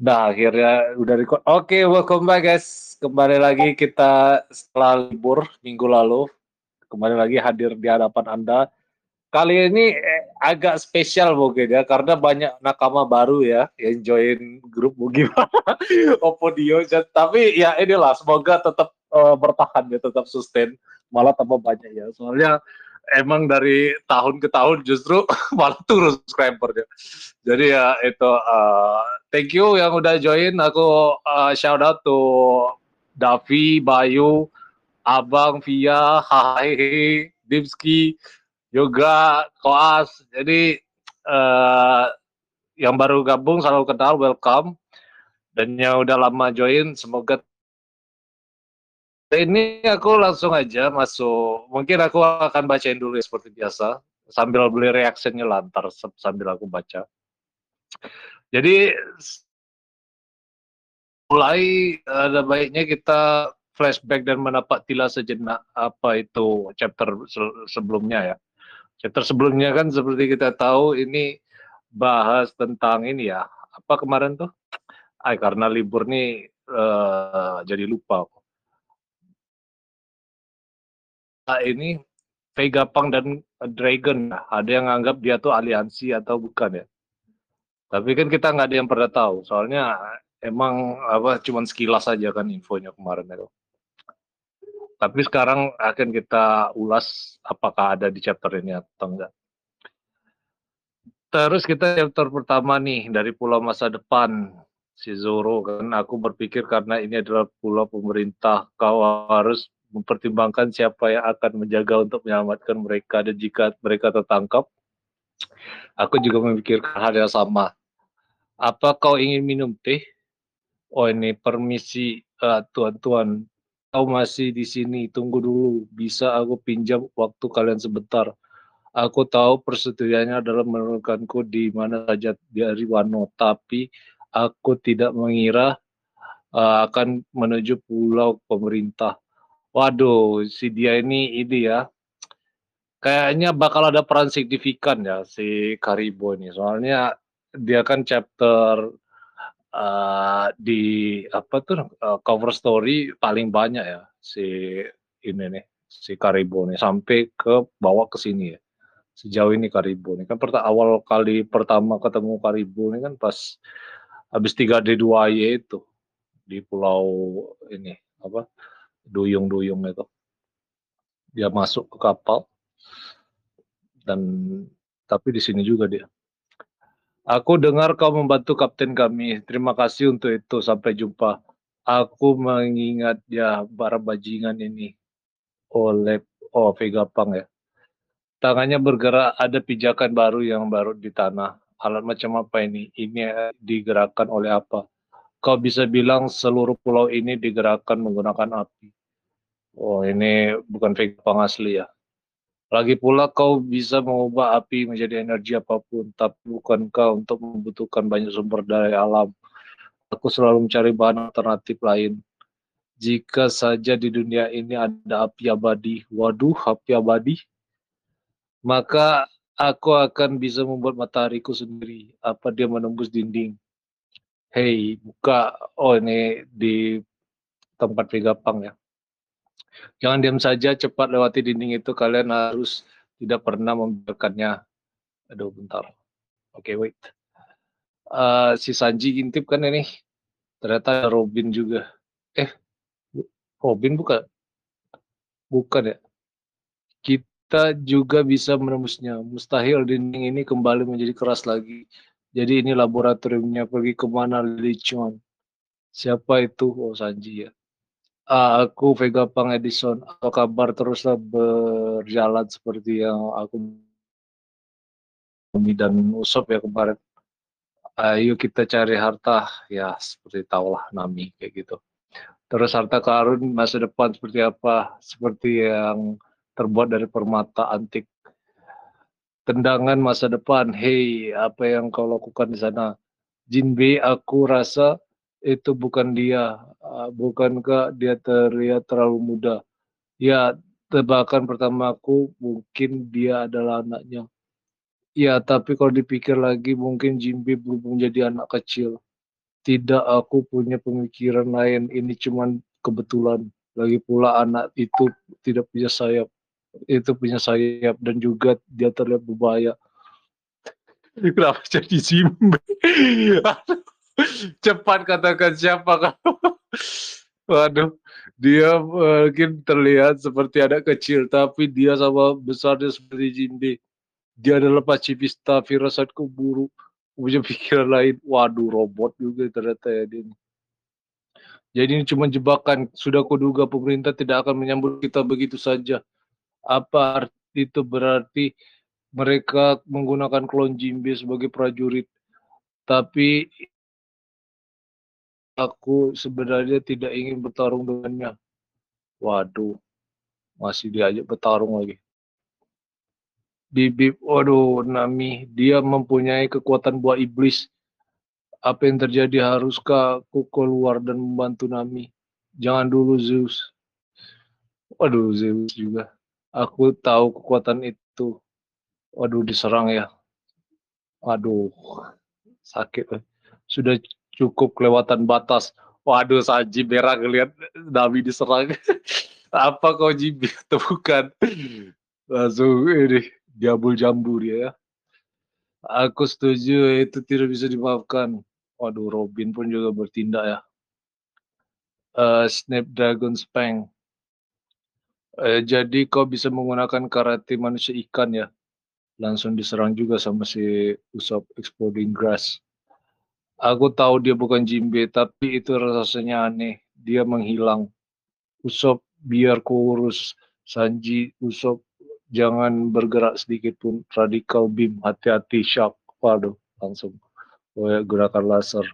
Nah, akhirnya udah record. Oke, okay, welcome back guys. Kembali lagi kita setelah libur minggu lalu. Kembali lagi hadir di hadapan Anda. Kali ini eh, agak spesial mungkin ya, karena banyak nakama baru ya yang join grup gimana Opodio. Tapi ya inilah, semoga tetap uh, bertahan ya, tetap sustain. Malah tambah banyak ya. Soalnya emang dari tahun ke tahun justru malah turun subscribernya. Jadi ya itu uh, thank you yang udah join. Aku uh, shout out to Davi, Bayu, Abang, Via, Hahehe, Dimski, juga Koas. Jadi uh, yang baru gabung selalu kenal welcome dan yang udah lama join semoga ini aku langsung aja masuk. Mungkin aku akan bacain dulu ya, seperti biasa sambil beli reactionnya lantar sambil aku baca. Jadi mulai ada baiknya kita flashback dan mendapat tila sejenak apa itu chapter sebelumnya ya. Chapter sebelumnya kan seperti kita tahu ini bahas tentang ini ya. Apa kemarin tuh? Ay, karena libur nih uh, jadi lupa aku ini Vega Pang dan Dragon, ada yang anggap dia tuh aliansi atau bukan ya. Tapi kan kita nggak ada yang pernah tahu, soalnya emang apa cuman sekilas saja kan infonya kemarin itu. Tapi sekarang akan kita ulas apakah ada di chapter ini atau enggak. Terus kita chapter pertama nih dari Pulau Masa Depan si Zoro kan aku berpikir karena ini adalah pulau pemerintah kau harus mempertimbangkan siapa yang akan menjaga untuk menyelamatkan mereka dan jika mereka tertangkap aku juga memikirkan hal yang sama. Apa kau ingin minum teh? Oh ini permisi uh, tuan-tuan. Kau masih di sini tunggu dulu. Bisa aku pinjam waktu kalian sebentar. Aku tahu persetujuannya adalah menurunkanku di mana saja di Wano tapi aku tidak mengira uh, akan menuju pulau pemerintah Waduh, si dia ini ini ya. Kayaknya bakal ada peran signifikan ya si Karibo ini. Soalnya dia kan chapter uh, di apa tuh uh, cover story paling banyak ya si ini nih si Karibo nih sampai ke bawah ke sini ya sejauh ini Karibo nih kan pertama awal kali pertama ketemu Karibo nih kan pas habis 3 D 2 Y itu di pulau ini apa duyung-duyung itu. Dia masuk ke kapal dan tapi di sini juga dia. Aku dengar kau membantu kapten kami. Terima kasih untuk itu. Sampai jumpa. Aku mengingat ya para bajingan ini oleh oh Vega Pang ya. Tangannya bergerak ada pijakan baru yang baru di tanah. Alat macam apa ini? Ini digerakkan oleh apa? Kau bisa bilang seluruh pulau ini digerakkan menggunakan api. Oh, ini bukan pang asli ya. Lagi pula kau bisa mengubah api menjadi energi apa pun, tapi bukan kau untuk membutuhkan banyak sumber daya alam. Aku selalu mencari bahan alternatif lain. Jika saja di dunia ini ada api abadi, waduh api abadi, maka aku akan bisa membuat matahariku sendiri. Apa dia menembus dinding? Hei, buka. Oh, ini di tempat Vegapang ya. Jangan diam saja, cepat lewati dinding itu. Kalian harus tidak pernah membiarkannya. Aduh, bentar. Oke, okay, wait. Uh, si Sanji intip kan ini. Ternyata Robin juga. Eh, Robin bukan? Bukan ya? Kita juga bisa menembusnya. Mustahil dinding ini kembali menjadi keras lagi. Jadi ini laboratoriumnya pergi ke mana Lichuan? Siapa itu? Oh Sanji ya. Uh, aku Vega Pang Edison. Apa kabar teruslah berjalan seperti yang aku dan Usop ya kemarin. Ayo kita cari harta ya seperti tahulah Nami kayak gitu. Terus harta karun masa depan seperti apa? Seperti yang terbuat dari permata antik tendangan masa depan. Hey, apa yang kau lakukan di sana? Jinbe, aku rasa itu bukan dia. Uh, bukankah dia terlihat terlalu muda? Ya, tebakan pertamaku mungkin dia adalah anaknya. Ya, tapi kalau dipikir lagi mungkin Jimbe belum menjadi anak kecil. Tidak, aku punya pemikiran lain. Ini cuman kebetulan. Lagi pula anak itu tidak punya sayap. Itu punya sayap dan juga dia terlihat berbahaya. Kenapa jadi Jimbe? Cepat katakan siapa kamu. Waduh, dia mungkin terlihat seperti anak kecil, tapi dia sama besarnya seperti Jimbe dia adalah pacifista firasatku buruk. Punya pikiran lain. Waduh robot juga ternyata ya dia. Jadi ini cuma jebakan. Sudah kuduga pemerintah tidak akan menyambut kita begitu saja. Apa arti itu? Berarti mereka menggunakan klon Jimbe sebagai prajurit. Tapi aku sebenarnya tidak ingin bertarung dengannya waduh masih diajak bertarung lagi Bibip, waduh, Nami, dia mempunyai kekuatan buah iblis. Apa yang terjadi? Haruskah aku keluar dan membantu Nami? Jangan dulu Zeus. Waduh, Zeus juga. Aku tahu kekuatan itu. Waduh, diserang ya. Waduh, sakit. Sudah cukup kelewatan batas. Waduh, Saji merah ngeliat Nami diserang. Apa kau jibi atau bukan? Langsung ini jambul dia ya. Aku setuju itu tidak bisa dimaafkan. Waduh, Robin pun juga bertindak ya. Uh, Snapdragon Spang. Uh, jadi kau bisa menggunakan karate manusia ikan ya. Langsung diserang juga sama si Usopp Exploding Grass. Aku tahu dia bukan Jimbe, tapi itu rasanya aneh. Dia menghilang. Usopp biar kurus. Sanji, Usopp jangan bergerak sedikit pun. Radikal beam hati-hati shock waduh langsung. Oh ya, gerakan laser.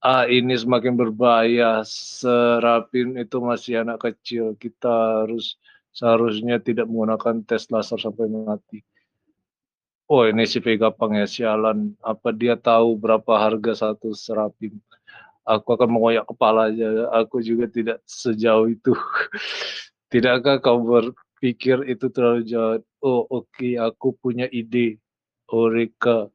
Ah ini semakin berbahaya. Serapin itu masih anak kecil. Kita harus seharusnya tidak menggunakan tes laser sampai mati oh ini si Vega Pang ya sialan apa dia tahu berapa harga satu serapin aku akan mengoyak kepala aja aku juga tidak sejauh itu tidakkah kau ber pikir itu terlalu jahat. Oh oke, okay, aku punya ide. Oreka,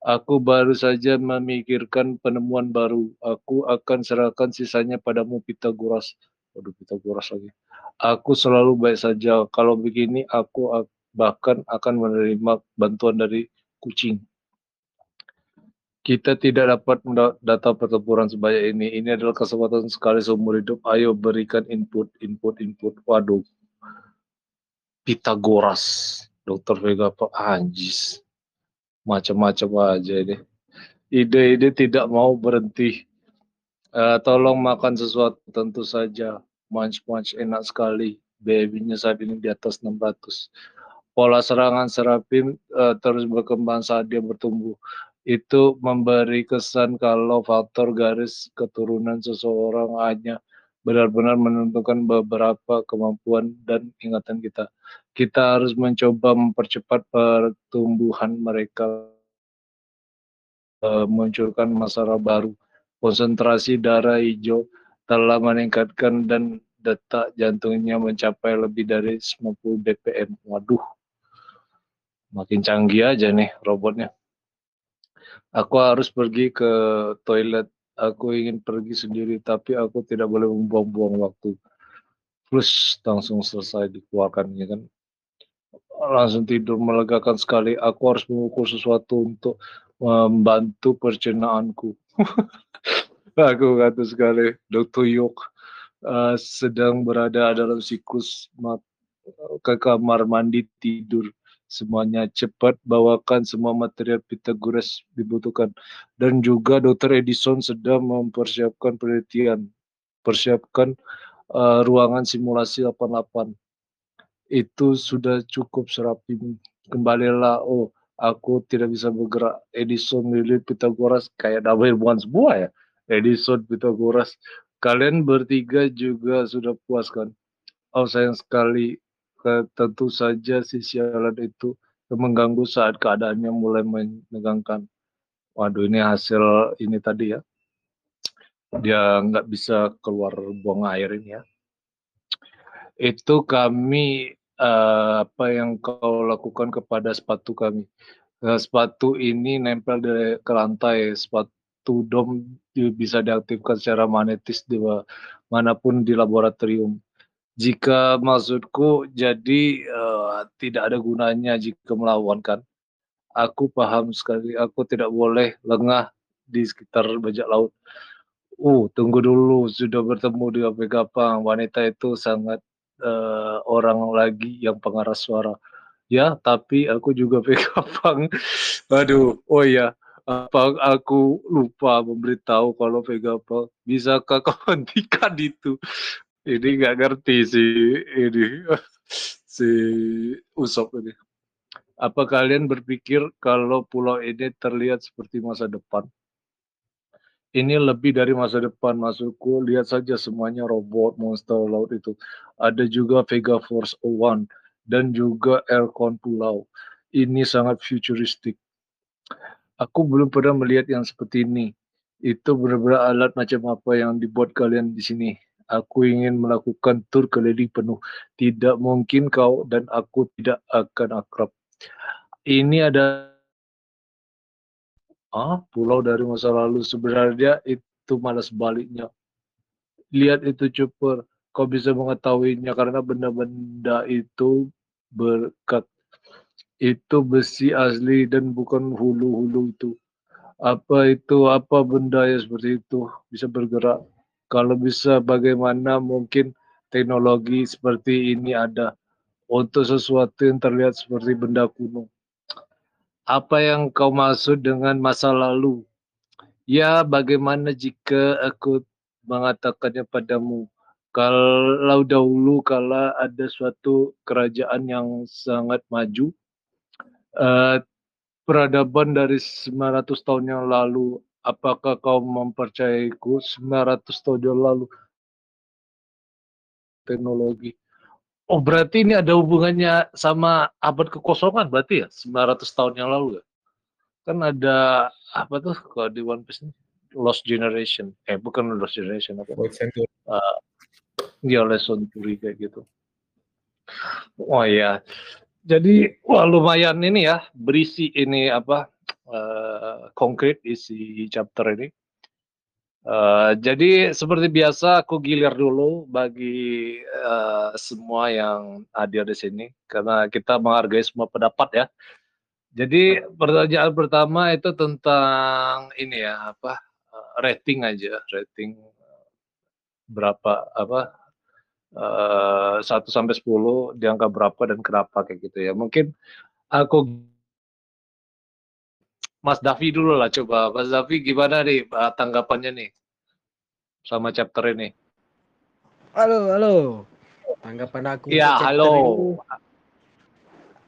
aku baru saja memikirkan penemuan baru. Aku akan serahkan sisanya padamu Pitagoras. Waduh Pitagoras lagi. Aku selalu baik saja. Kalau begini aku bahkan akan menerima bantuan dari kucing. Kita tidak dapat data pertempuran sebanyak ini. Ini adalah kesempatan sekali seumur hidup. Ayo berikan input, input, input. Waduh, Pitagoras, Dokter Vega Pak Anjis, macam-macam aja ini. Ide-ide tidak mau berhenti. Uh, tolong makan sesuatu tentu saja. Munch-munch enak sekali. Babynya saat ini di atas 600. Pola serangan Serapim uh, terus berkembang saat dia bertumbuh. Itu memberi kesan kalau faktor garis keturunan seseorang hanya benar-benar menentukan beberapa kemampuan dan ingatan kita. Kita harus mencoba mempercepat pertumbuhan mereka, munculkan masalah baru. Konsentrasi darah hijau telah meningkatkan dan detak jantungnya mencapai lebih dari 90 dpm. Waduh, makin canggih aja nih robotnya. Aku harus pergi ke toilet. Aku ingin pergi sendiri tapi aku tidak boleh membuang-buang waktu. Terus langsung selesai dikeluarkan ya kan? Langsung tidur melegakan sekali. Aku harus mengukur sesuatu untuk membantu percernaanku aku kata sekali Dr. Yok uh, sedang berada dalam siklus ke kamar mandi tidur semuanya cepat bawakan semua material Pythagoras dibutuhkan. Dan juga Dr. Edison sedang mempersiapkan penelitian persiapkan uh, ruangan simulasi 88 itu sudah cukup serapi. Kembalilah oh aku tidak bisa bergerak. Edison Lili Pythagoras kayak double bukan sebuah ya. Edison Pythagoras kalian bertiga juga sudah puas kan? Oh sayang sekali tentu saja si sialan itu mengganggu saat keadaannya mulai menegangkan. Waduh ini hasil ini tadi ya. Dia nggak bisa keluar buang air ini ya. Itu kami uh, apa yang kau lakukan kepada sepatu kami. Uh, sepatu ini nempel di ke lantai, sepatu dom bisa diaktifkan secara magnetis di mana pun di laboratorium. Jika maksudku jadi uh, tidak ada gunanya jika melawan kan. Aku paham sekali, aku tidak boleh lengah di sekitar bajak laut. Uh, tunggu dulu, sudah bertemu dengan Pegapang. Wanita itu sangat uh, orang lagi yang pengarah suara. Ya, tapi aku juga Pegapang. Aduh, oh ya, apa aku lupa memberitahu kalau Pegapang. Bisakah kau hentikan itu? Ini nggak ngerti sih ini si Usop ini. Apa kalian berpikir kalau pulau ini terlihat seperti masa depan? Ini lebih dari masa depan masukku. Lihat saja semuanya robot monster laut itu. Ada juga Vega Force One dan juga Aircon Pulau. Ini sangat futuristik. Aku belum pernah melihat yang seperti ini. Itu benar-benar alat macam apa yang dibuat kalian di sini. Aku ingin melakukan tur keliling penuh. Tidak mungkin kau dan aku tidak akan akrab. Ini ada ah, pulau dari masa lalu. Sebenarnya itu malah sebaliknya. Lihat itu Cooper. Kau bisa mengetahuinya karena benda-benda itu berkat. Itu besi asli dan bukan hulu-hulu itu. Apa itu, apa benda yang seperti itu bisa bergerak kalau bisa bagaimana mungkin teknologi seperti ini ada untuk sesuatu yang terlihat seperti benda kuno. Apa yang kau maksud dengan masa lalu? Ya, bagaimana jika aku mengatakannya padamu? Kalau dahulu kalau ada suatu kerajaan yang sangat maju, uh, peradaban dari 900 tahun yang lalu apakah kau mempercayaiku? 900 tahun lalu. Teknologi. Oh berarti ini ada hubungannya sama abad kekosongan berarti ya? 900 tahun yang lalu ya? Kan ada apa tuh kalau di One Piece ini? Lost Generation. Eh bukan Lost Generation apa? Uh, ya Lost Century kayak gitu. Oh ya jadi wah lumayan ini ya berisi ini apa uh, konkret isi chapter ini. Uh, jadi seperti biasa aku gilir dulu bagi uh, semua yang hadir di sini karena kita menghargai semua pendapat ya. Jadi pertanyaan pertama itu tentang ini ya apa rating aja rating berapa apa satu sampai sepuluh di angka berapa dan kenapa kayak gitu ya. Mungkin aku Mas Davi dulu lah coba. Mas Davi gimana nih tanggapannya nih sama chapter ini? Halo, halo. Tanggapan aku. Iya, halo. Ini,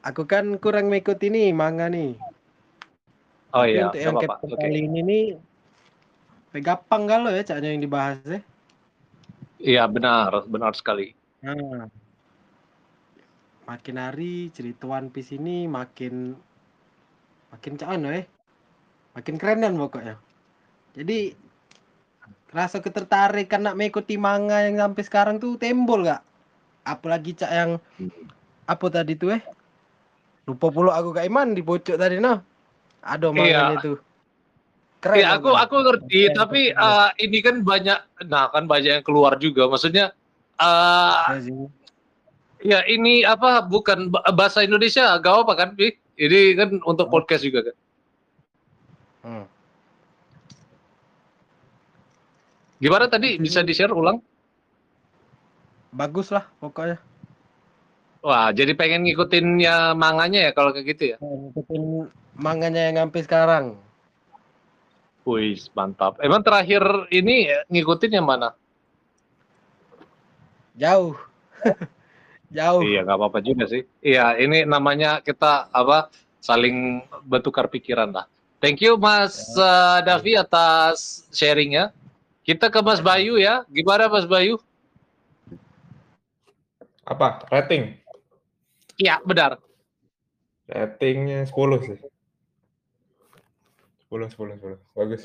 aku kan kurang mengikuti nih manga nih. Oh Tapi iya. Untuk yang chapter okay. kali ini nih Pegapang kalau ya caknya yang dibahas ya. Iya benar, benar sekali. Nah, makin hari cerita One Piece ini makin makin cak ya makin keren kan pokoknya. Jadi rasa ketertarikan nak mengikuti manga yang sampai sekarang tuh tembol gak? Apalagi cak yang apa tadi tuh eh? Lupa pula aku gak iman di pojok tadi no? Ada manga iya. itu keren iya, aku aku. ngerti keren, tapi Uh, ini kan banyak nah kan banyak yang keluar juga. Maksudnya uh, ya, ya ini apa bukan bahasa Indonesia gak apa kan ini kan untuk podcast juga kan Hmm. Gimana tadi bisa di-share ulang? Bagus lah pokoknya. Wah, jadi pengen ngikutin ya manganya ya kalau kayak gitu ya? Ngikutin manganya yang sampai sekarang. Wih, mantap. Emang terakhir ini ngikutin yang mana? Jauh. Jauh. Iya, nggak apa-apa juga sih. Iya, ini namanya kita apa? Saling bertukar pikiran lah. Thank you Mas uh, Davi atas sharingnya. Kita ke Mas Bayu ya. Gimana Mas Bayu? Apa? Rating? Iya, benar. Ratingnya 10 sih. 10, 10, 10. Bagus.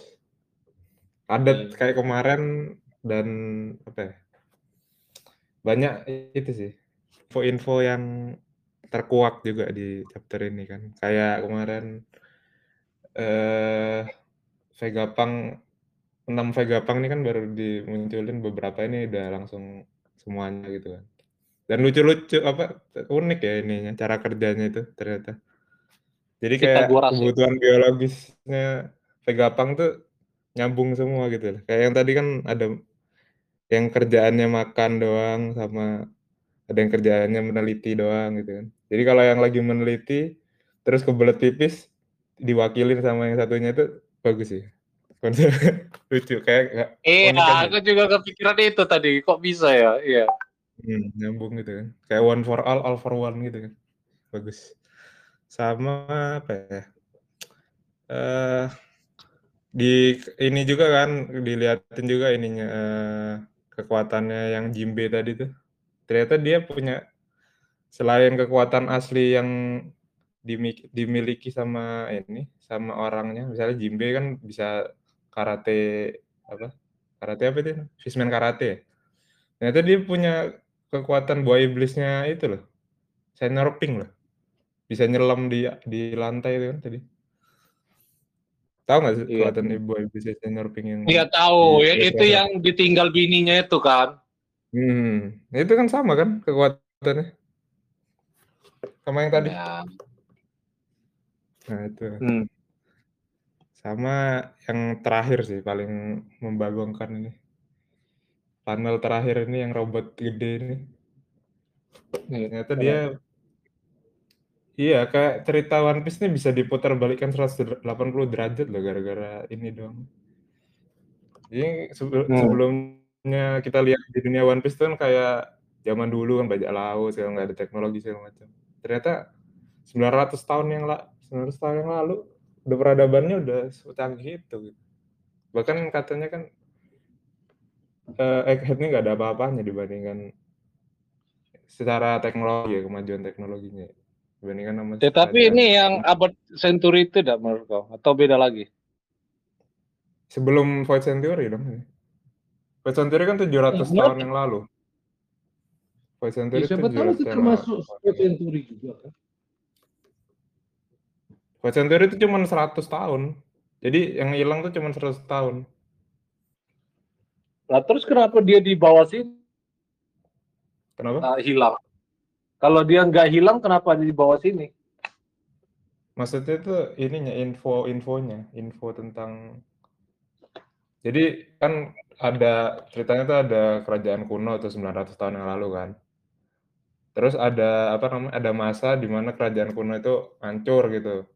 Ada hmm. kayak kemarin dan apa ya? Banyak itu sih. info-info yang terkuak juga di chapter ini kan. Kayak kemarin eh Vegapunk 6 Vegapunk ini kan baru dimunculin beberapa ini udah langsung semuanya gitu kan. Dan lucu-lucu apa unik ya ininya cara kerjanya itu ternyata. Jadi kayak ya? kebutuhan biologisnya Vegapunk tuh nyambung semua gitu loh. Kayak yang tadi kan ada yang kerjaannya makan doang sama ada yang kerjaannya meneliti doang gitu kan. Jadi kalau yang lagi meneliti terus kebelet pipis diwakilin sama yang satunya itu bagus sih. Konsep lucu kayak nggak Iya, aja. aku juga kepikiran itu tadi. Kok bisa ya? Iya. Hmm, nyambung gitu kan. Kayak one for all, all for one gitu kan. Bagus. Sama apa ya? Eh di ini juga kan dilihatin juga ininya eh, kekuatannya yang Jimbe tadi tuh. Ternyata dia punya selain kekuatan asli yang dimiliki sama ini sama orangnya. Misalnya Jimbe kan bisa karate apa? Karate apa itu? Fishman karate. ya? Ternyata dia punya kekuatan buah iblisnya itu loh. Senior Pink loh. Bisa nyelam di di lantai itu kan tadi. Tahu nggak sih Iya. kekuatan buah iblisnya Senior Pink yang Iya tahu. Ya, itu yang ditinggal bininya itu kan. Hmm, itu kan sama kan kekuatannya. Sama yang tadi. Ya. Nah, itu. Hmm. Sama yang terakhir sih paling membagongkan ini. Panel terakhir ini yang robot gede ini. Iya. Ternyata dia Iya, kayak cerita One Piece ini bisa diputar balikkan 180 derajat loh gara-gara ini doang. Jadi sebe- Hmm. sebelumnya kita lihat di dunia One Piece tuh kan kayak zaman dulu kan bajak laut, sekarang nggak ada teknologi segala macam. Ternyata 900 tahun yang la 900 tahun yang lalu udah peradabannya udah secanggih itu gitu. Bahkan katanya kan eh Egghead ini nggak ada apa-apanya dibandingkan secara teknologi ya, kemajuan teknologinya dibandingkan sama Tetapi kerajaan. ini yang abad century itu tidak menurut kau atau beda lagi? sebelum Void Century dong ini. Void Century kan 700 Iya, tahun yang lalu. Void Century Ya, siapa tahu 700 itu termasuk. Sport Century juga kan. Void Century itu cuma 100 tahun. Jadi yang hilang tuh cuma 100 tahun. Lah terus kenapa dia di bawah sini Kenapa? ah, hilang? Kalau dia nggak hilang, kenapa dia di bawah sini? Maksudnya itu ininya info-infonya, info tentang Jadi kan ada ceritanya tuh ada kerajaan kuno tuh 900 tahun yang lalu kan. Terus ada apa namanya? Ada masa di mana kerajaan kuno itu hancur gitu.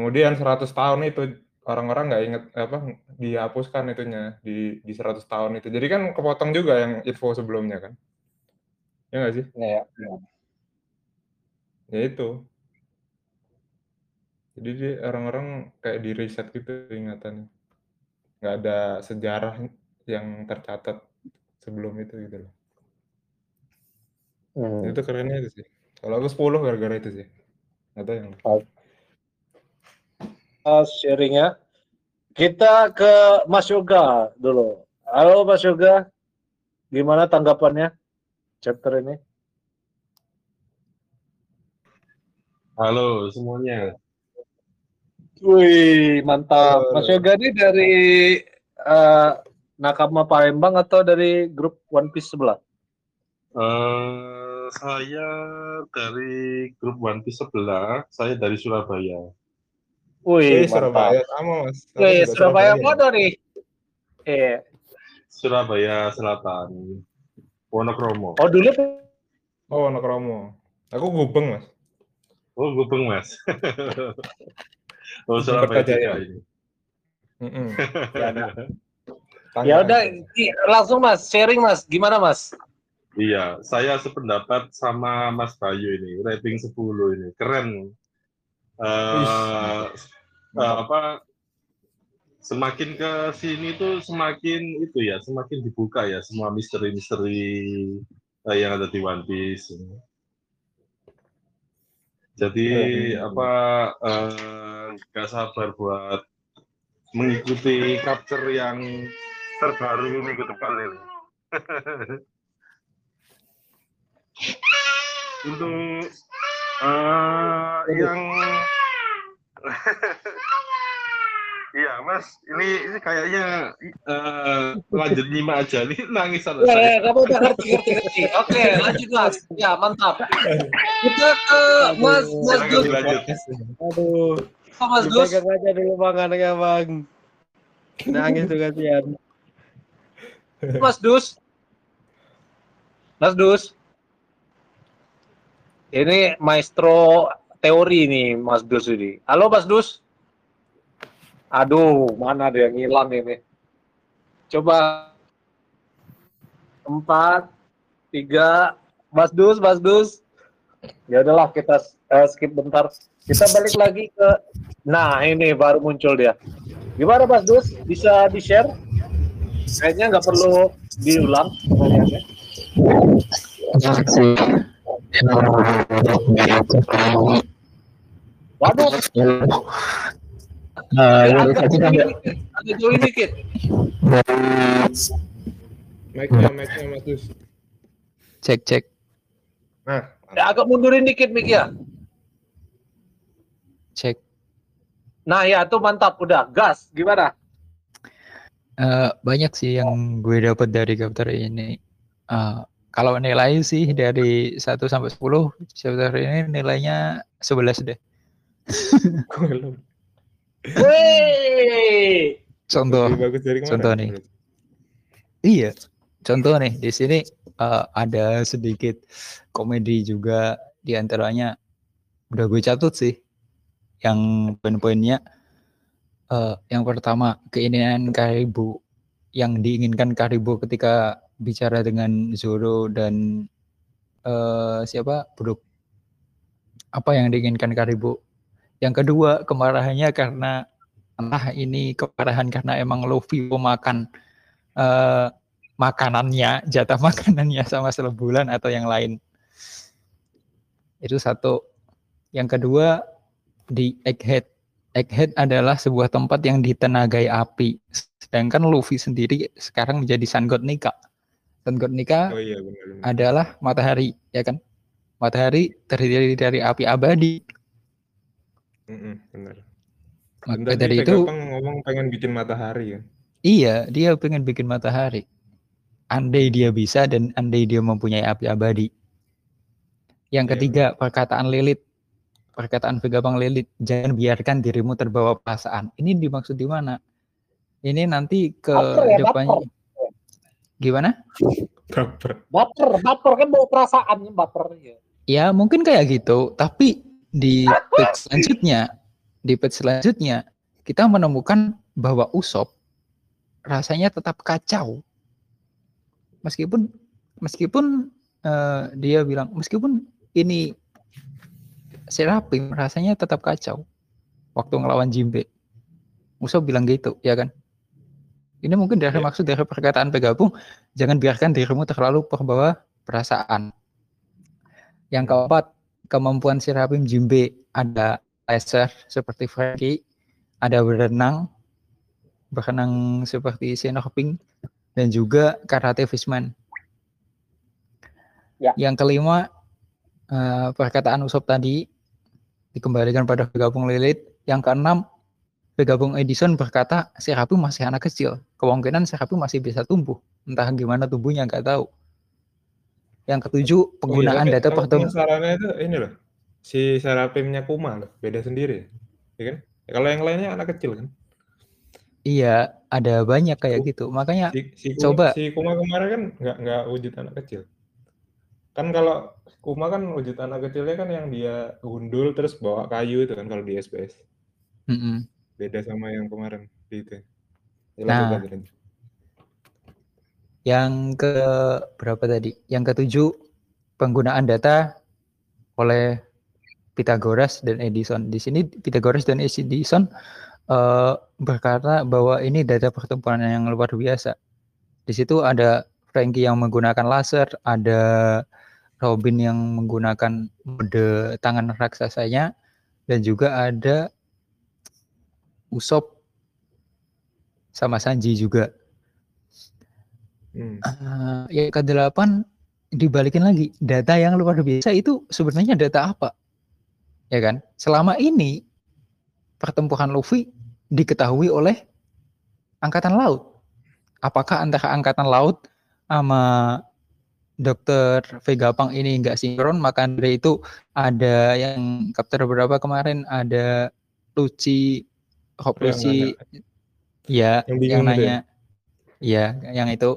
Kemudian 100 tahun itu orang-orang nggak inget apa dihapuskan itunya di di 100 tahun itu. Jadi kan kepotong juga yang info sebelumnya kan. Ya nggak sih? Ya, Ya itu. Jadi dia orang-orang kayak di riset gitu ingatannya. Nggak ada sejarah yang tercatat sebelum itu gitu loh. Hmm. Itu kerennya itu sih. Kalau aku 10 gara-gara itu sih. Tahu yang lain. Uh, sharingnya. Kita ke Mas Yoga dulu. Halo Mas Yoga, gimana tanggapannya chapter ini? Halo semuanya. Wih, mantap. Halo. Mas Yoga ini dari eh, Nakama Palembang atau dari grup One Piece sebelah? Eh, saya dari grup One Piece sebelah, saya dari Surabaya. Wih, Eh, Surabaya sama Mas. Wih, Surabaya mana nih? Eh, Surabaya Selatan, Wonokromo. oh dulu Oh, anak Romo. Aku Gubeng, Mas. Oh, Gubeng Mas. oh, Surabaya juga ini. Mm-mm. ya Tanya udah langsung Mas, sharing Mas. Gimana Mas? Iya, saya sependapat sama Mas Bayu ini, rating 10 ini, keren. Eh, eh, apa semakin ke sini tuh semakin itu ya, semakin dibuka ya semua misteri-misteri eh, yang ada di One Piece. Jadi apa eh, nggak sabar buat mengikuti capture yang terbaru minggu depan ini. untuk eh, yang Iya, Mas. Ini, ini kayaknya eh, lanjut nyimak aja. Ini nangis sama Ya, saya. ya, kamu udah ngerti, ngerti, ngerti. Oke, lanjut mas. Ya, mantap. Kita ke Mas Mas Dus. Aduh, Oh, Mas Dus. dipegang aja dulu bang anaknya bang. Nangis tuh kasihan. Mas Dus. Mas Dus. Ini maestro teori nih Mas Dus ini. Halo Mas Dus. Aduh, mana dia ngilang ini. Coba empat, tiga, Mas Dus, Mas Dus. Ya udahlah kita eh, skip bentar. Kita balik lagi ke. Nah ini baru muncul dia. Gimana Mas Dus? Bisa di share? Kayaknya nggak perlu diulang pertanyaannya. Waduh, dikit, agak join dikit. Mic-nya, mic-nya Mas Dus. Cek cek. Nah, Ya, agak mundurin dikit Mik ya. Cek. Nah ya tuh mantap, udah gas. Gimana? Eh, banyak sih yang gue dapat dari chapter ini. Eh, kalau nilai sih dari 1 sampai 10, chapter ini nilainya 11 deh. Wey, Contoh. Bagus dari. Contoh nih. Iya. Contoh nih di sini eh, ada sedikit komedi juga di antaranya udah gue catat sih yang poin-poinnya eh, yang pertama keinginan Karibu yang diinginkan Karibu ketika bicara dengan Zoro dan eh, siapa Brook apa yang diinginkan Karibu yang kedua kemarahannya karena entah ini kemarahan karena emang Luffy pemakan eh, makanannya, jatah makanannya sama selebulan atau yang lain. Itu satu. Yang kedua di Egghead. Egghead adalah sebuah tempat yang ditenagai api. Sedangkan Luffy sendiri sekarang menjadi Sun God Nika. Sun God Nika Oh iya benar. benar. adalah matahari, ya kan? Matahari terdiri dari api abadi. Mm-mm, benar. Maka Tadi dari itu ngomong pengen bikin matahari kan. Iya, dia pengen bikin matahari. Andai dia bisa dan andai dia mempunyai api abadi. Yang Iya, ketiga, perkataan Lilith. Perkataan Vegapunk Lilith, jangan biarkan dirimu terbawa perasaan. Ini dimaksud di mana? Ini nanti ke ya, depannya. Gimana? Baper. baper, baper kan bawa perasaan baper. Ya. Ya, mungkin kayak gitu, tapi di page selanjutnya, di page selanjutnya kita menemukan bahwa Usop rasanya tetap kacau. Meskipun meskipun eh, dia bilang meskipun ini Serapim rasanya tetap kacau waktu ngelawan Jimbe. Usop bilang gitu, ya kan? Ini mungkin dari Ya. maksud dari perkataan Pegabung, jangan biarkan dirimu terlalu terbawa perasaan. Yang keempat, kemampuan Serapim Jimbe ada laser seperti Frankie, ada berenang, berenang seperti Snorping, dan juga karate fishman. Ya. Yang kelima, eh, perkataan Usop tadi dikembalikan pada Vegapunk Lilith. Yang keenam, Vegapunk Edison berkata Serapim masih anak kecil. Kemungkinan Serapim masih bisa tumbuh. Entah gimana tumbuhnya nggak tahu. Yang ketujuh, penggunaan Oh iya, data pertemuan. Penasarannya itu ini loh. Si Serapimnya Kuma loh, beda sendiri. Ya kan? Ya, kalau yang lainnya anak kecil kan. Iya, ada banyak kayak gitu. Makanya Si, si Kuma, Coba. si Kuma kemarin kan nggak nggak wujud anak kecil. Kan kalau Kuma kan wujud anak kecilnya kan yang dia gundul terus bawa kayu itu kan kalau di SBS. mm-mm. Beda sama yang kemarin di itu. Ya, Nah. lanjut, lanjut, lanjut. Yang ke berapa tadi? Yang ketujuh, penggunaan data oleh Pythagoras dan Edison. Di sini Pythagoras dan Edison eh, berkata bahwa ini data pertemuan yang luar biasa. Di situ ada Frankie yang menggunakan laser, ada Robin yang menggunakan mode tangan raksasanya, dan juga ada Usop sama Sanji juga. Hmm. Eh, yang kedelapan dibalikin lagi. Data yang luar biasa itu sebenarnya data apa? Ya kan? Selama ini pertempuran Luffy diketahui oleh angkatan laut. Apakah antara angkatan laut sama dokter Vega Pang ini nggak sinkron? Maka dari itu ada yang chapter berapa kemarin ada Luci Nanya. ya Yang yang itu ya? nanya ya yang itu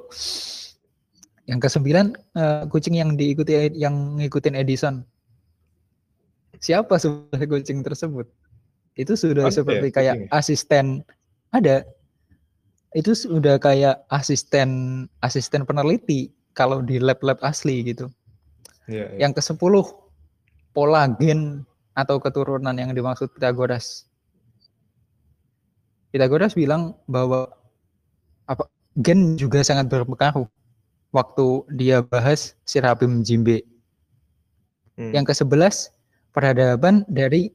yang kesembilan eh, kucing yang diikuti yang ngikutin Edison siapa sebenarnya kucing tersebut itu sudah Ada ya seperti kayak kucing ya? asisten ada itu sudah kayak asisten asisten peneliti kalau di lab-lab asli gitu Iya, iya. yang ke-10 pola gen atau keturunan yang dimaksud Pythagoras. Pythagoras bilang bahwa apa gen juga sangat berpengaruh waktu dia bahas Sirabim Jimbe. Hmm. Yang ke-11 peradaban dari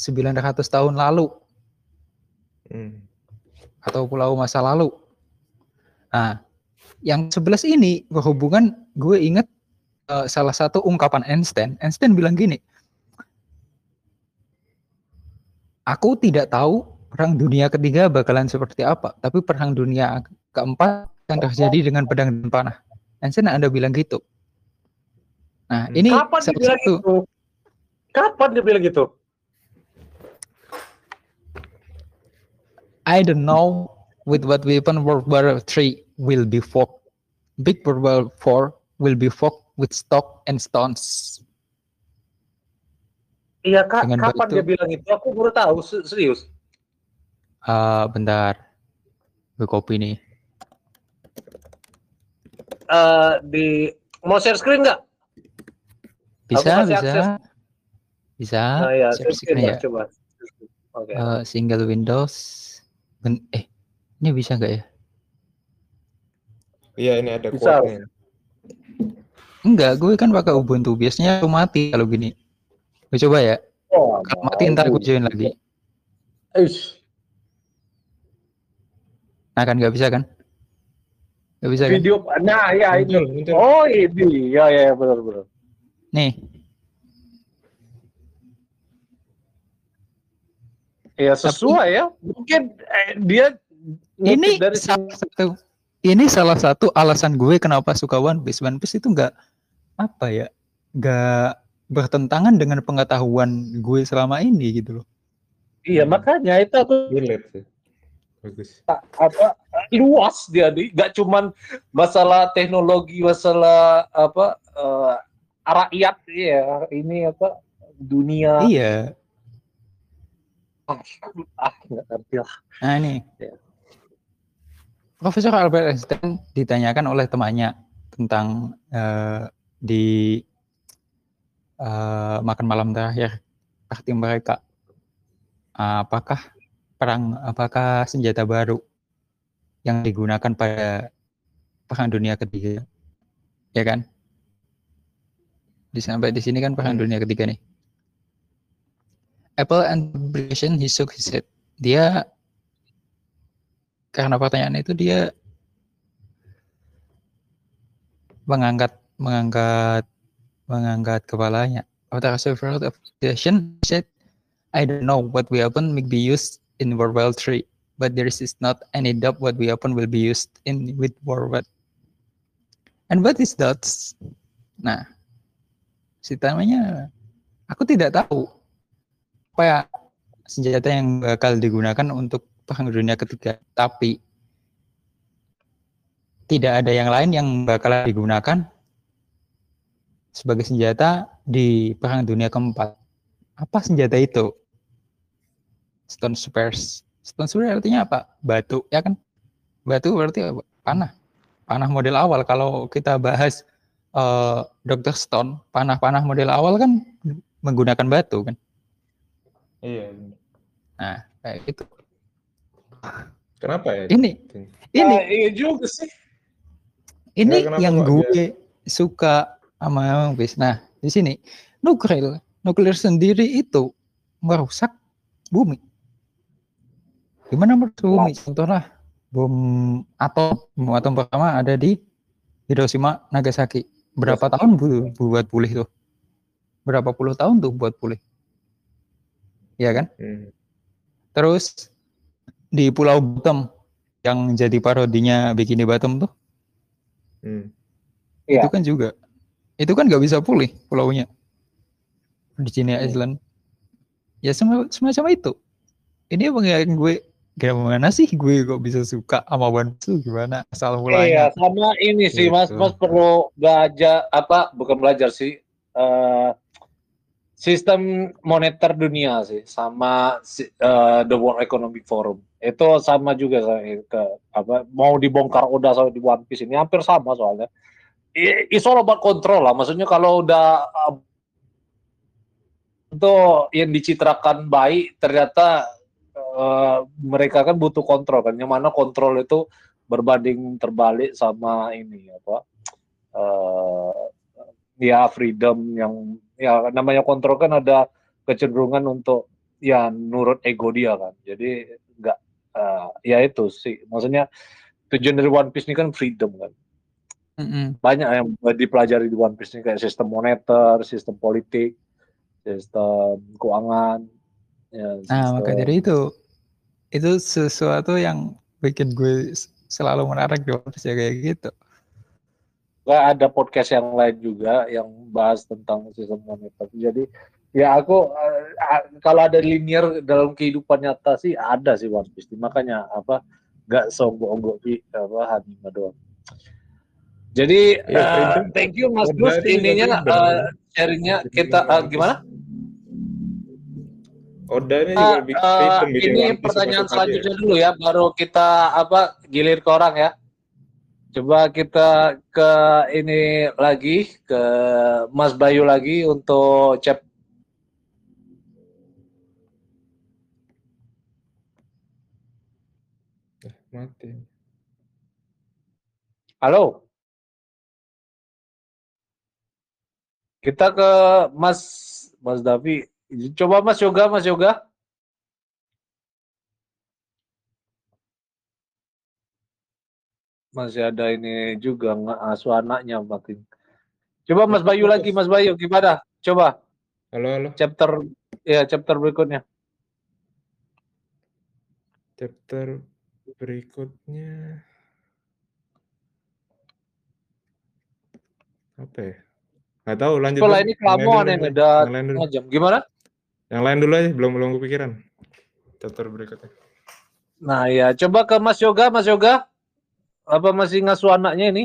900 tahun lalu Hmm. atau pulau masa lalu. Nah, yang 11 ini berhubungan gue inget eh, salah satu ungkapan Einstein. Einstein bilang gini, aku tidak tahu perang dunia ketiga bakalan seperti apa, tapi perang dunia keempat akan terjadi dengan pedang dan panah. Einstein ada bilang gitu. Nah, Hmm. ini Kapan bilang satu gitu? Kapan dia bilang gitu? I don't know with what weapon World War III will be fought. Big World War IV will be fought with stock and stones. Iya, ka- Dengan kapan dia bilang itu? Aku baru tahu, se- serius. Ah, bentar. Gue copy nih. Eh, di mau share screen nggak? Bisa, bisa. akses. Bisa. Nah, ya, Share screen screen lah, ya. coba. Oke. Eh, single Windows. Ben- eh, ini bisa nggak ya? Iya, ini ada Bisa. Enggak, gue kan pakai Ubuntu. Biasanya aku mati kalau gini. Gue coba ya. Oh, Kalau mati ntar gue join lagi. Ish. Nah kan nggak bisa kan? Nggak bisa kan? Video, nah ya muncul. Oh ini, ya ya benar benar. Nih, Ya sesuai ya. Mungkin eh, dia ini dari salah satu ini salah satu alasan gue kenapa suka One Piece. One Piece itu nggak apa ya, nggak bertentangan dengan pengetahuan gue selama ini gitu loh. Iya makanya itu aku Relate sih. Bagus. apa luas dia nih nggak cuman masalah teknologi masalah apa eh, rakyat ya ini apa dunia Iya. ah nggak ngerti lah Nah ini. Ya. Profesor Albert Einstein ditanyakan oleh temannya tentang eh, di eh, makan malam terakhir party mereka. Apakah perang, apakah senjata baru yang digunakan pada perang dunia ketiga, ya kan? Di sampai di sini kan perang Hmm. dunia ketiga nih. Apple and publication he shook his head. Dia karena pertanyaan itu dia mengangkat mengangkat mengangkat kepalanya. After several observation, he said, I don't know what weapon may be used in World War III, but there is not any doubt what weapon will be used in with World War. And what is that? Nah, si tamanya aku tidak tahu apa ya senjata yang bakal digunakan untuk perang dunia ketiga, tapi tidak ada yang lain yang bakal digunakan sebagai senjata di perang dunia keempat. Apa senjata itu? Stone Spears. Stone Spears artinya apa? Batu, ya kan? Batu berarti apa? panah. Panah model awal. Kalau kita bahas eh, Dr. Stone, panah-panah model awal kan menggunakan batu kan? Iya. Nah, kayak gitu. Kenapa ya? Ini, ini Ah, iya juga sih Ini kenapa yang gue suka sama Piece. Nah, di sini nuklir, nuklir sendiri itu merusak bumi. Gimana merusak bumi? Contohnya bom atom, bom atom pertama ada di Hiroshima, Nagasaki. berapa tahun bu- buat pulih tuh? Berapa puluh tahun tuh buat pulih? Iya kan? Hmm. Terus di Pulau Bottom yang jadi parodinya Bikini Bottom tuh, Hmm. Itu kan juga, itu kan nggak bisa pulih pulaunya di Cina Hmm. Island. Ya semua semacam itu. Ini yang gue gimana sih gue kok bisa suka sama One Piece gimana asal Iya, mulanya? sama ini sih Mas, Gitu. Mas perlu belajar apa? Bukan belajar sih. eh, sistem moneter dunia sih sama eh, the World Economic Forum. Itu sama juga saya ke apa mau dibongkar Oda sama di One Piece ini hampir sama soalnya. It's all about control lah. Maksudnya kalau udah eh, itu yang dicitrakan baik ternyata eh, mereka kan butuh kontrol kan. Yang mana kontrol itu berbanding terbalik sama ini apa eh ya freedom yang ya namanya kontrol kan ada kecenderungan untuk ya nurut ego dia kan jadi nggak eh, ya itu sih maksudnya tujuan dari One Piece ini kan freedom kan Mm-mm. banyak yang dipelajari di One Piece ini kayak sistem moneter sistem politik sistem keuangan ya, Nah, maka sistem- dari itu itu sesuatu yang bikin gue selalu menarik di One Piece ya kayak gitu. Nggak ada podcast yang lain juga yang bahas tentang sistem moneter. Jadi ya aku eh, ah, kalau ada linear dalam kehidupan nyata sih ada sih One Piece. Makanya apa nggak songgok-onggok di apa anime doang. Jadi eh, freedom. thank you Mas Gus ininya eh, sharingnya kita eh, gimana? Oda ini Ah, juga bikin eh, freedom, bikin ini One Piece pertanyaan masuk aja. selanjutnya dulu ya, baru kita apa gilir ke orang ya. Coba kita ke ini lagi ke Mas Bayu lagi untuk chat. Mati. Halo. Kita ke Mas Mas Davi. Coba Mas Yoga, Mas Yoga. Masih ada ini juga ngasuh anaknya makin. Coba Mas Bayu lagi, Mas Bayu gimana? Coba Halo, halo. chapter ya chapter berikutnya. Chapter berikutnya apa ya? Nggak tahu lanjut. Dulu. ini ini yang setengah jam. Gimana? Yang lain dulu aja, belum belum kepikiran. Chapter berikutnya. Nah ya, coba ke Mas Yoga, Mas Yoga. Apa masih ngasuh anaknya ini?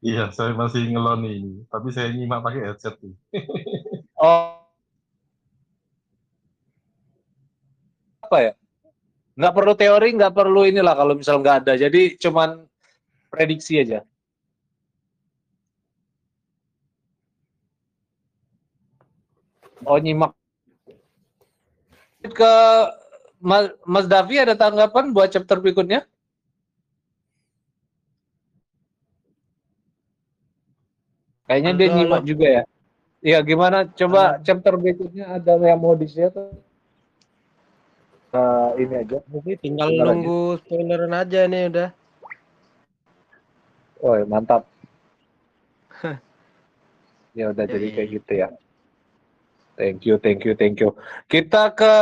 Iya, saya masih ngelon ini, tapi saya nyimak pakai headset nih. Oh. Apa ya? Nggak perlu teori, nggak perlu inilah kalau misal nggak ada. Jadi cuman prediksi aja. Oh nyimak. Ke Mas, Davi ada tanggapan buat chapter berikutnya? Kayaknya dia nyimak juga ya. Iya gimana? Coba chapter berikutnya ada yang mau di-share? Eh, ini aja. Ini tinggal Tinggal nunggu spoileran aja nih udah. Oh mantap. ya udah jadi ya, kayak gitu ya. Thank you, thank you, thank you. Kita ke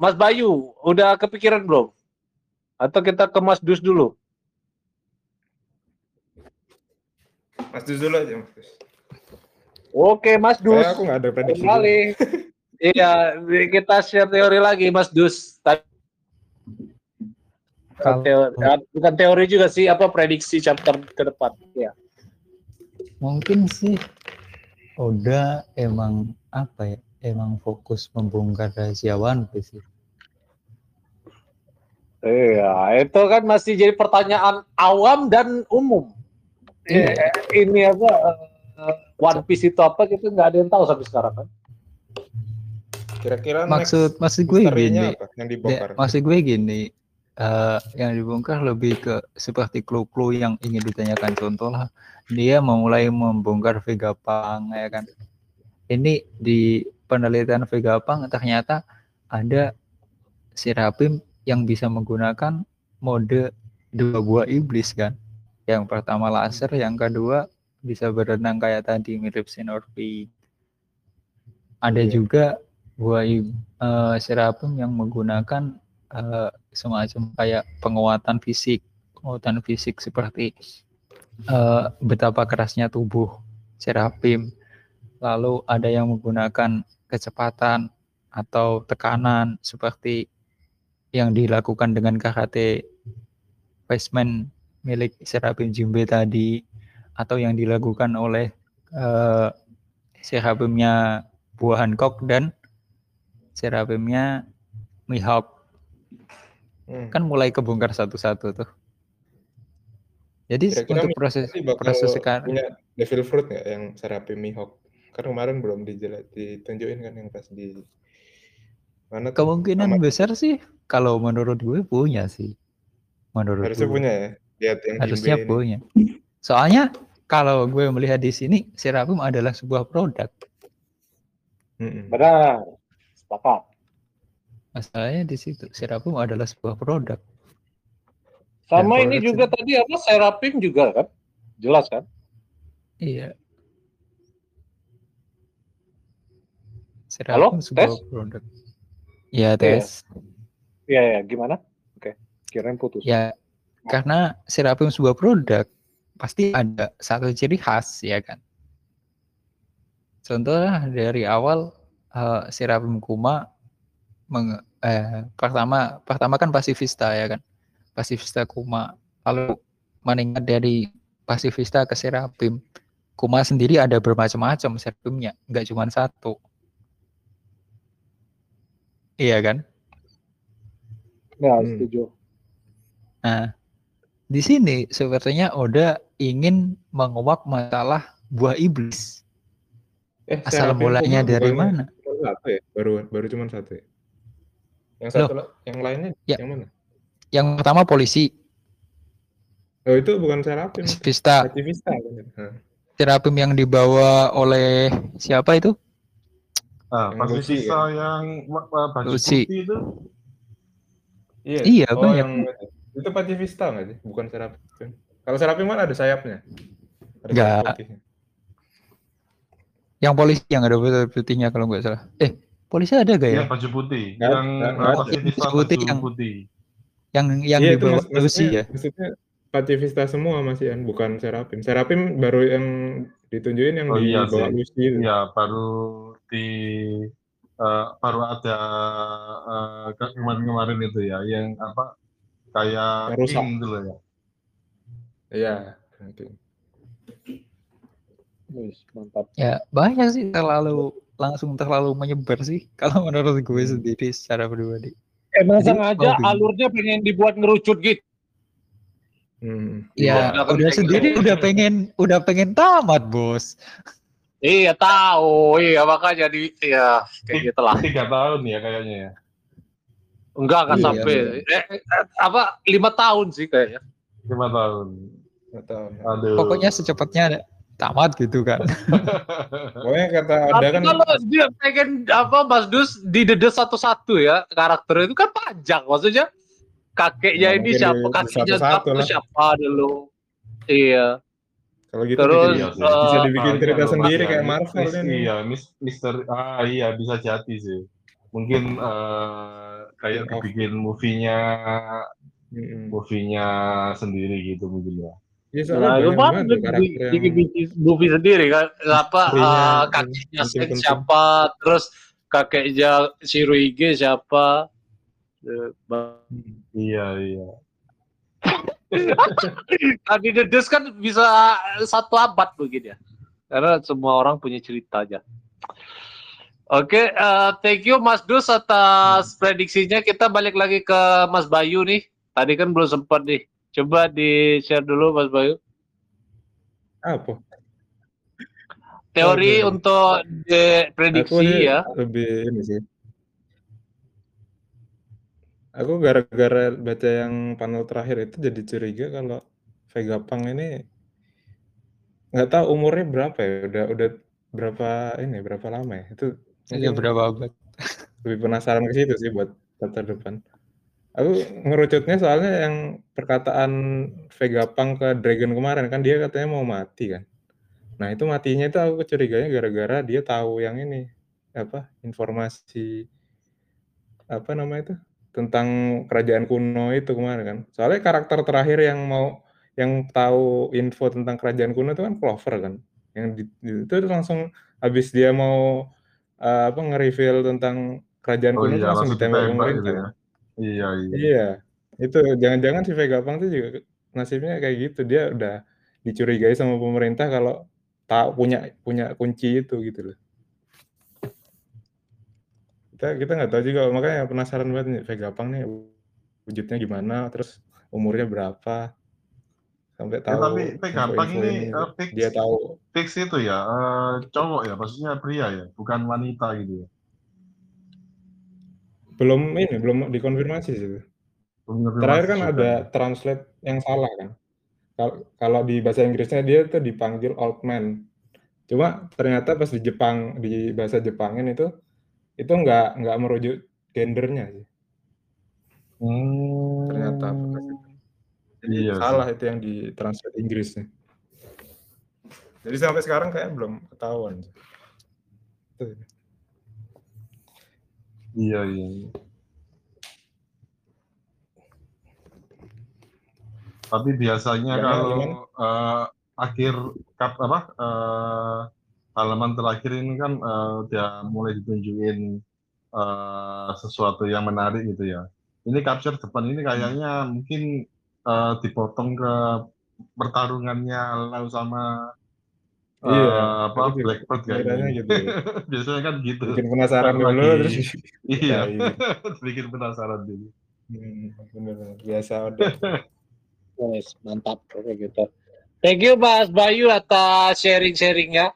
Mas Bayu. Udah kepikiran belum? Atau kita ke Mas Dus dulu? Mas Dus dulu aja, Mas Dus. Oke, Mas Dus. Saya aku nggak ada prediksi. Kembali. iya, kita share teori lagi, Mas Dus. Tadi Kalau- teori, ah, bukan teori juga sih, apa prediksi chapter ke depan. Ya. Mungkin sih Oda emang apa ya? Emang fokus membongkar rahasia One Piece. sih. Iya, itu kan masih jadi pertanyaan awam dan umum. Iya. Eh, Ini apa eh, One Piece itu apa gitu nggak ada yang tahu sampai sekarang kan? Kira-kira Maksud maksud gue gini. apa yang Ya, dibongkar? maksud gue gini, eh, yang dibongkar lebih ke seperti clue-clue yang ingin ditanyakan contoh lah. Dia memulai membongkar Vegapunk ya kan. Ini di penelitian Vegapunk ternyata ada Serapim yang bisa menggunakan mode dua buah iblis kan. Yang pertama laser, yang kedua bisa berenang kayak tadi mirip Sinorpi. Ada Iya. juga buah i- eh, serapim yang menggunakan eh, semacam kayak penguatan fisik, penguatan fisik seperti eh, betapa kerasnya tubuh serapim. Lalu ada yang menggunakan kecepatan atau tekanan seperti yang dilakukan dengan karate basement milik Serapim Jimbe tadi atau yang dilakukan oleh eh, Serapimnya Buah Hancock dan Serapimnya Mihawk Hmm. kan mulai kebongkar satu-satu tuh. Jadi Kira-kira untuk proses proses sekarang punya Devil Fruit nggak yang Serapi Mihawk? Kan kemarin belum ditunjukin kan yang pas di mana tuh? kemungkinan Amat. besar sih kalau menurut gue punya sih. Menurut Harusnya gue. punya ya. Lihat yang harusnya Jimbe ini. punya. Soalnya kalau gue melihat di sini Serapim adalah sebuah produk. Mm-mm. Benar. Sepakat. Masalahnya di situ Serapim adalah sebuah produk. Sama Dan ini juga tadi apa Serapim juga kan? Jelas kan? Iya. Halo, Serapim sebuah tes? produk. Ya tes. Iya ya, gimana? Oke. Kirain putus. Ya karena Serapim sebuah produk pasti ada satu ciri khas ya kan. Contohnya dari awal eh, Serapim Kuma meng- eh, pertama pertama kan pasifista ya kan. Pasifista Kuma. Lalu meningkat dari pasifista ke Serapim. Kuma sendiri ada bermacam-macam Serapimnya, nggak cuma satu. Iya kan? Ya, Hmm. setuju. Nah, di sini sepertinya Oda ingin menguak masalah buah iblis. Eh, Asal mulanya dari mana? ya? Baru baru cuma satu ya? Yang Loh. satu la- yang lainnya Ya. yang mana? Yang pertama polisi, Oh itu bukan Seraphim, Vista, kan? Hah. Serapim yang dibawa oleh siapa itu? Nah, Yang Lucy, sisa yang Lucy. itu Iya. Iya, oh, banyak. yang itu Pacifista nggak sih? Bukan Seraphim. Kalau Seraphim kan ada sayapnya. Ada sayap Nggak. putihnya. Yang polisi yang ada putih- putihnya kalau nggak salah. Eh, polisi ada gak ya? yang baju putih, yang uh, sisa Baju putih baju yang- putih. Yang yang Iya itu dibawa mas- Lucy maksudnya, ya? maksudnya Pacifista semua masih kan, bukan Seraphim. Seraphim baru yang ditunjukin yang Oh, iya dibawa sih. Lucy itu. Ya, baru di eh, baru ada eh, ke- kemarin-kemarin itu ya, yang apa kayak rusak. king dulu ya. Iya. Wis, mantap. Ya banyak sih terlalu langsung terlalu menyebar sih kalau menurut gue sendiri secara pribadi. Emang Jadi, sengaja oh, alurnya pengen dibuat ngerucut gitu. Hmm. Ya, Iya, kan udah sendiri udah pengen udah pengen tamat, Bos. Iya tahu, iya makanya di ya kayak gitu lah. Tiga tahun ya kayaknya ya. Enggak akan Iya, sampai eh, eh, apa lima tahun sih kayaknya. Lima tahun. Nggak tahu. Aduh. Pokoknya secepatnya ada- tamat gitu kan. Pokoknya kata ada kan kalau dia pengen apa Mas Dus didedes satu-satu ya karakter itu kan panjang maksudnya kakeknya Ya, ini siapa di- kakeknya satu-satu siapa lah. siapa dulu. Iya. kalau gitu Terus, bikin- Iya sih. eh, bisa dibikin Ah, cerita iya, sendiri iya. kayak Marvel Mis- ini. Iya, mis Mister ah iya bisa jadi sih. Mungkin eh, kayak Spin-off. dibikin movie-nya movie-nya sendiri gitu mungkin ya. Iya Nah, banyak lumayan banget tuh di, karakter di, yang di movie sendiri kan apa yang kakeknya Sen penting-penting. siapa terus kakeknya Shirohige siapa Eh, ba- Iya, iya. tadi dedes kan bisa satu abad begini ya karena semua orang punya cerita aja Oke, eh, thank you Mas Dus atas prediksinya. Kita balik lagi ke Mas Bayu nih. Tadi kan belum sempat nih. Coba di share dulu Mas Bayu. apa? Teori Oke. untuk prediksi ya. lebih ini sih. Aku gara-gara baca yang panel terakhir itu jadi curiga kalau Vegapunk ini nggak tahu umurnya berapa ya. Udah udah berapa ini berapa lama ya? Itu mungkin berapa abad? lebih penasaran ke situ sih buat kata depan. Aku ngerucutnya soalnya yang perkataan Vegapunk ke Dragon kemarin kan dia katanya mau mati kan. Nah, itu matinya itu aku curiganya gara-gara dia tahu yang ini, apa, informasi apa namanya itu, tentang kerajaan kuno itu kemarin kan. Soalnya karakter terakhir yang mau yang tahu info tentang kerajaan kuno itu kan Clover kan. Yang di, itu langsung habis dia mau uh, apa nge-reveal tentang kerajaan Oh kuno itu iya, langsung langsung ditembak ditembak gitu pemerintah. ya. Iya, iya. Iya, itu jangan-jangan si Vega Pang tuh juga nasibnya kayak gitu. Dia udah dicurigai sama pemerintah kalau tahu punya punya kunci itu gitu loh. Kita kita nggak tahu juga makanya penasaran banget nih Vega Pang nih wujudnya gimana, terus umurnya berapa. Sampai Ya, tahu tapi Vega Pang ini eh, fix, Dia tahu fix itu ya, eh, cowok ya, maksudnya pria ya, bukan wanita gitu ya. Belum ini belum dikonfirmasi sih. itu. Terakhir kan ada translate yang salah kan. Kal- Kalau di bahasa Inggrisnya dia tuh dipanggil old man. Cuma ternyata pas di Jepang di bahasa Jepangin itu itu nggak nggak merujuk gendernya sih. Hmm, Ternyata. Jadi Iya sih. salah itu yang di translate Inggrisnya. Jadi sampai sekarang kayak belum ketahuan. Tuh. Iya, iya. iya. Tapi biasanya Gimana, kalau gimana? eh, akhir kap apa eh, halaman terakhir ini kan eh, udah mulai ditunjukin eh, sesuatu yang menarik gitu ya. Ini capture depan ini kayaknya mungkin eh, dipotong ke pertarungannya Lau sama eh, Iya, apa aku juga Blackbird kayaknya. gitu. ya. Biasanya kan gitu. Bikin penasaran Ntar dulu lagi. terus Iya, Iya. bikin penasaran dulu. hmm, bener biasa udah. Yes, mantap oke gitu. Thank you Mas Bayu atas sharing-sharingnya.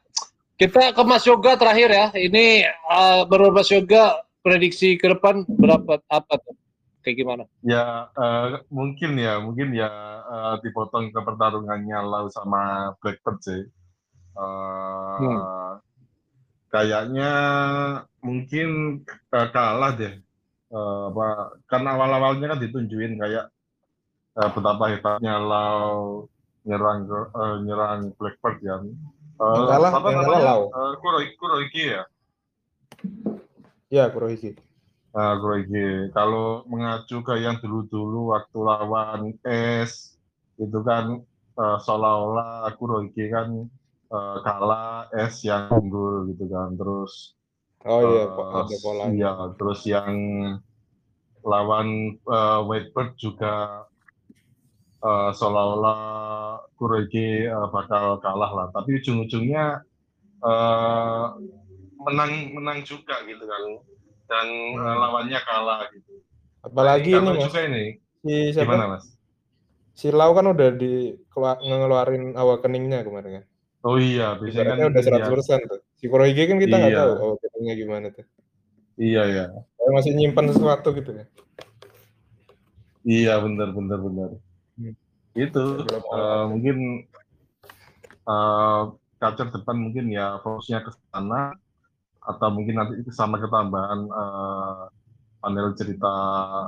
Kita ke Mas Yoga terakhir ya. Ini eh, menurut Mas Yoga prediksi ke depan berapa apa tuh? Kayak gimana? Ya eh, mungkin ya, mungkin ya eh, dipotong ke pertarungannya Lau sama Blackbird sih. Eh, Kayaknya mungkin eh, kalah deh. Eh, apa? Karena awal-awalnya kan ditunjukin kayak eh, betapa hebatnya Lau nyerang eh, nyerang Blackbird ya. Eh, Yang kalah- apa yang kalah namanya? Lau. Eh, Kuroi- Kuroiki ya. Ya, Kurohiki. Nah, Kuroiki. Kalau mengacu ke yang dulu-dulu waktu lawan S, itu kan eh, seolah-olah Kuroiki kan eh, kalah S yang unggul gitu kan. Terus Oh iya, po- ada polanya. Iya, terus yang lawan eh, Whitebird juga eh, seolah-olah Kuroiki eh, bakal kalah lah. Tapi ujung-ujungnya eh, menang menang juga gitu kan. Dan Hmm. lawannya kalah gitu. Apalagi ini Mas, juga ini. si siapa? Gimana Mas? Si Lau kan udah di ngeluarin awal keningnya kemarin kan. Oh iya, biasanya kan udah 100% iya, tuh. Si Kurohige kan kita nggak Iya. tahu awal keningnya gimana tuh. iya ya. Kayak masih nyimpan sesuatu gitu kan. Iya benar benar benar. Hmm. Itu Belum eh, mungkin eh kacer depan mungkin ya fokusnya ke sana atau mungkin nanti itu sama ketambahan eh, panel cerita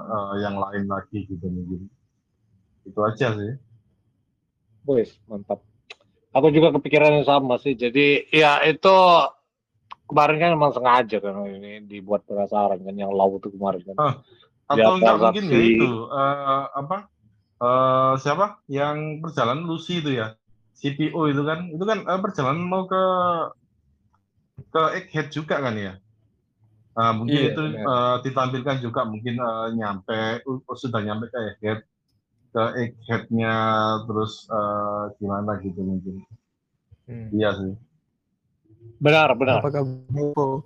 eh, yang lain lagi gitu mungkin. Itu aja sih. Wes, mantap. Aku juga kepikiran yang sama sih. Jadi ya itu kemarin kan emang sengaja kan ini dibuat penasaran kan yang lau itu kemarin kan. Ah, Atau enggak mungkin ya itu eh, apa eh, siapa yang perjalanan Lucy itu ya CPO itu kan itu kan eh, perjalanan mau ke ke Egghead juga kan ya Nah, mungkin Iya, itu benar. eh, ditampilkan juga mungkin eh, nyampe uh, sudah nyampe ke Egghead ke Eggheadnya terus eh, gimana gitu mungkin Hmm. iya sih Benar, benar. Apakah Bobo?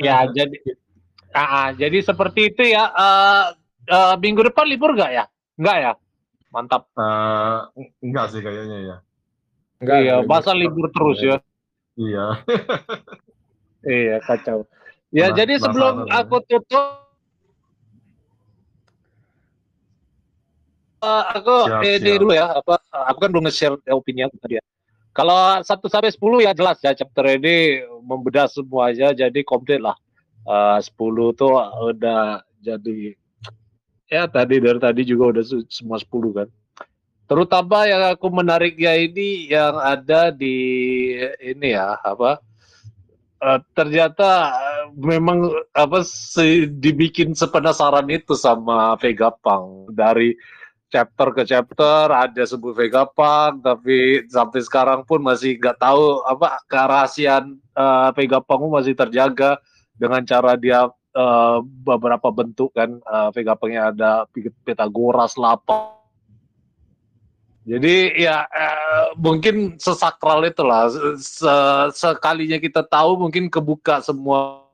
Ya, jadi ah, ah, jadi seperti itu ya. Eh, eh, minggu depan libur nggak ya? Nggak ya? Mantap. Eh, enggak sih kayaknya ya Enggak, iya, masa libur terus ya. iya Iya, kacau. Ya, Nah, jadi sebelum ya. aku tutup eh, aku Siap, ini siap. dulu ya, apa aku kan belum nge-share opini aku tadi ya. Kalau 1 sampai 10 ya jelas ya chapter ini membedah semua aja jadi komplit lah. Eh, 10 tuh udah jadi ya tadi dari tadi juga udah semua 10 kan. Terutama yang aku menariknya ini yang ada di ini ya apa eh, ternyata eh, memang apa se- dibikin sepenasaran itu sama Vegapunk dari chapter ke chapter ada sebut Vegapunk tapi sampai sekarang pun masih nggak tahu apa kerahasiaan eh, Vegapunk masih terjaga dengan cara dia eh, beberapa bentuk kan. Uh, Vegapunk-nya ada Pythagoras lapa jadi ya eh, mungkin sesakral itulah. Se- sekalinya kita tahu mungkin kebuka semua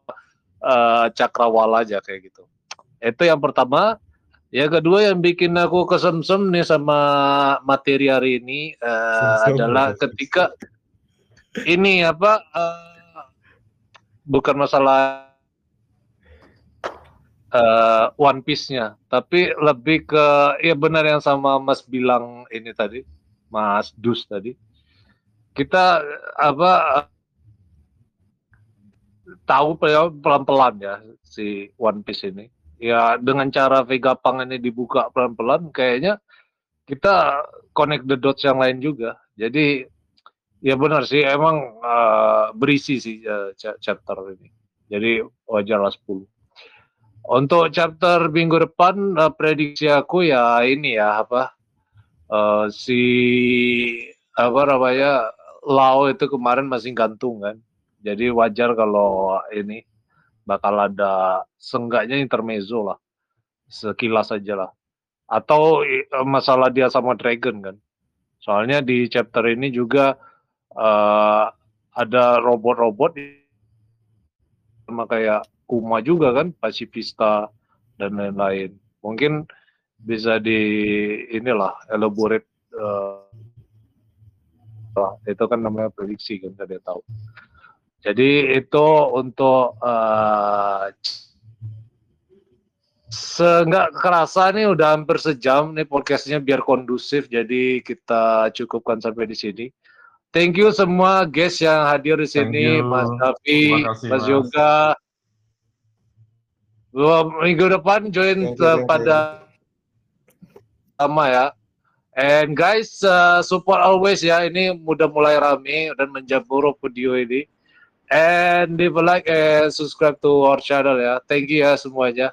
eh, cakrawala aja kayak gitu. Itu yang pertama. Yang kedua yang bikin aku kesemsem nih sama materi hari ini eh, adalah ketika ini apa eh, bukan masalah eh, One Piece-nya, tapi lebih ke ya benar yang sama Mas bilang ini tadi, Mas Dus tadi. Kita apa tahu pe- pelan-pelan ya si One Piece ini. Ya dengan cara Vegapunk ini dibuka pelan-pelan kayaknya kita connect the dots yang lain juga. Jadi ya benar sih emang eh, berisi sih cha- chapter ini. Jadi wajarlah 10. Untuk chapter minggu depan eh, prediksi aku ya ini ya apa eh, si apa namanya Lau itu kemarin masih gantung kan. Jadi wajar kalau ini bakal ada senggaknya intermezzo lah. Sekilas aja lah. Atau eh, masalah dia sama Dragon kan. Soalnya di chapter ini juga eh, ada robot-robot sama kayak Kuma juga kan, Pacifista dan lain-lain. Mungkin bisa di inilah elaborate lah. itu kan namanya prediksi kan tidak tahu. Jadi itu untuk eh Seenggak kerasa nih udah hampir sejam nih podcastnya biar kondusif jadi kita cukupkan sampai di sini. Thank you semua guys yang hadir di sini. Mas Davi, Mas Mas. Yoga. Dua minggu depan join you. pada sama ya. And guys, uh, support always ya. Ini udah mulai rame dan menjamur video ini. And leave a like and subscribe to our channel ya. Thank you ya semuanya.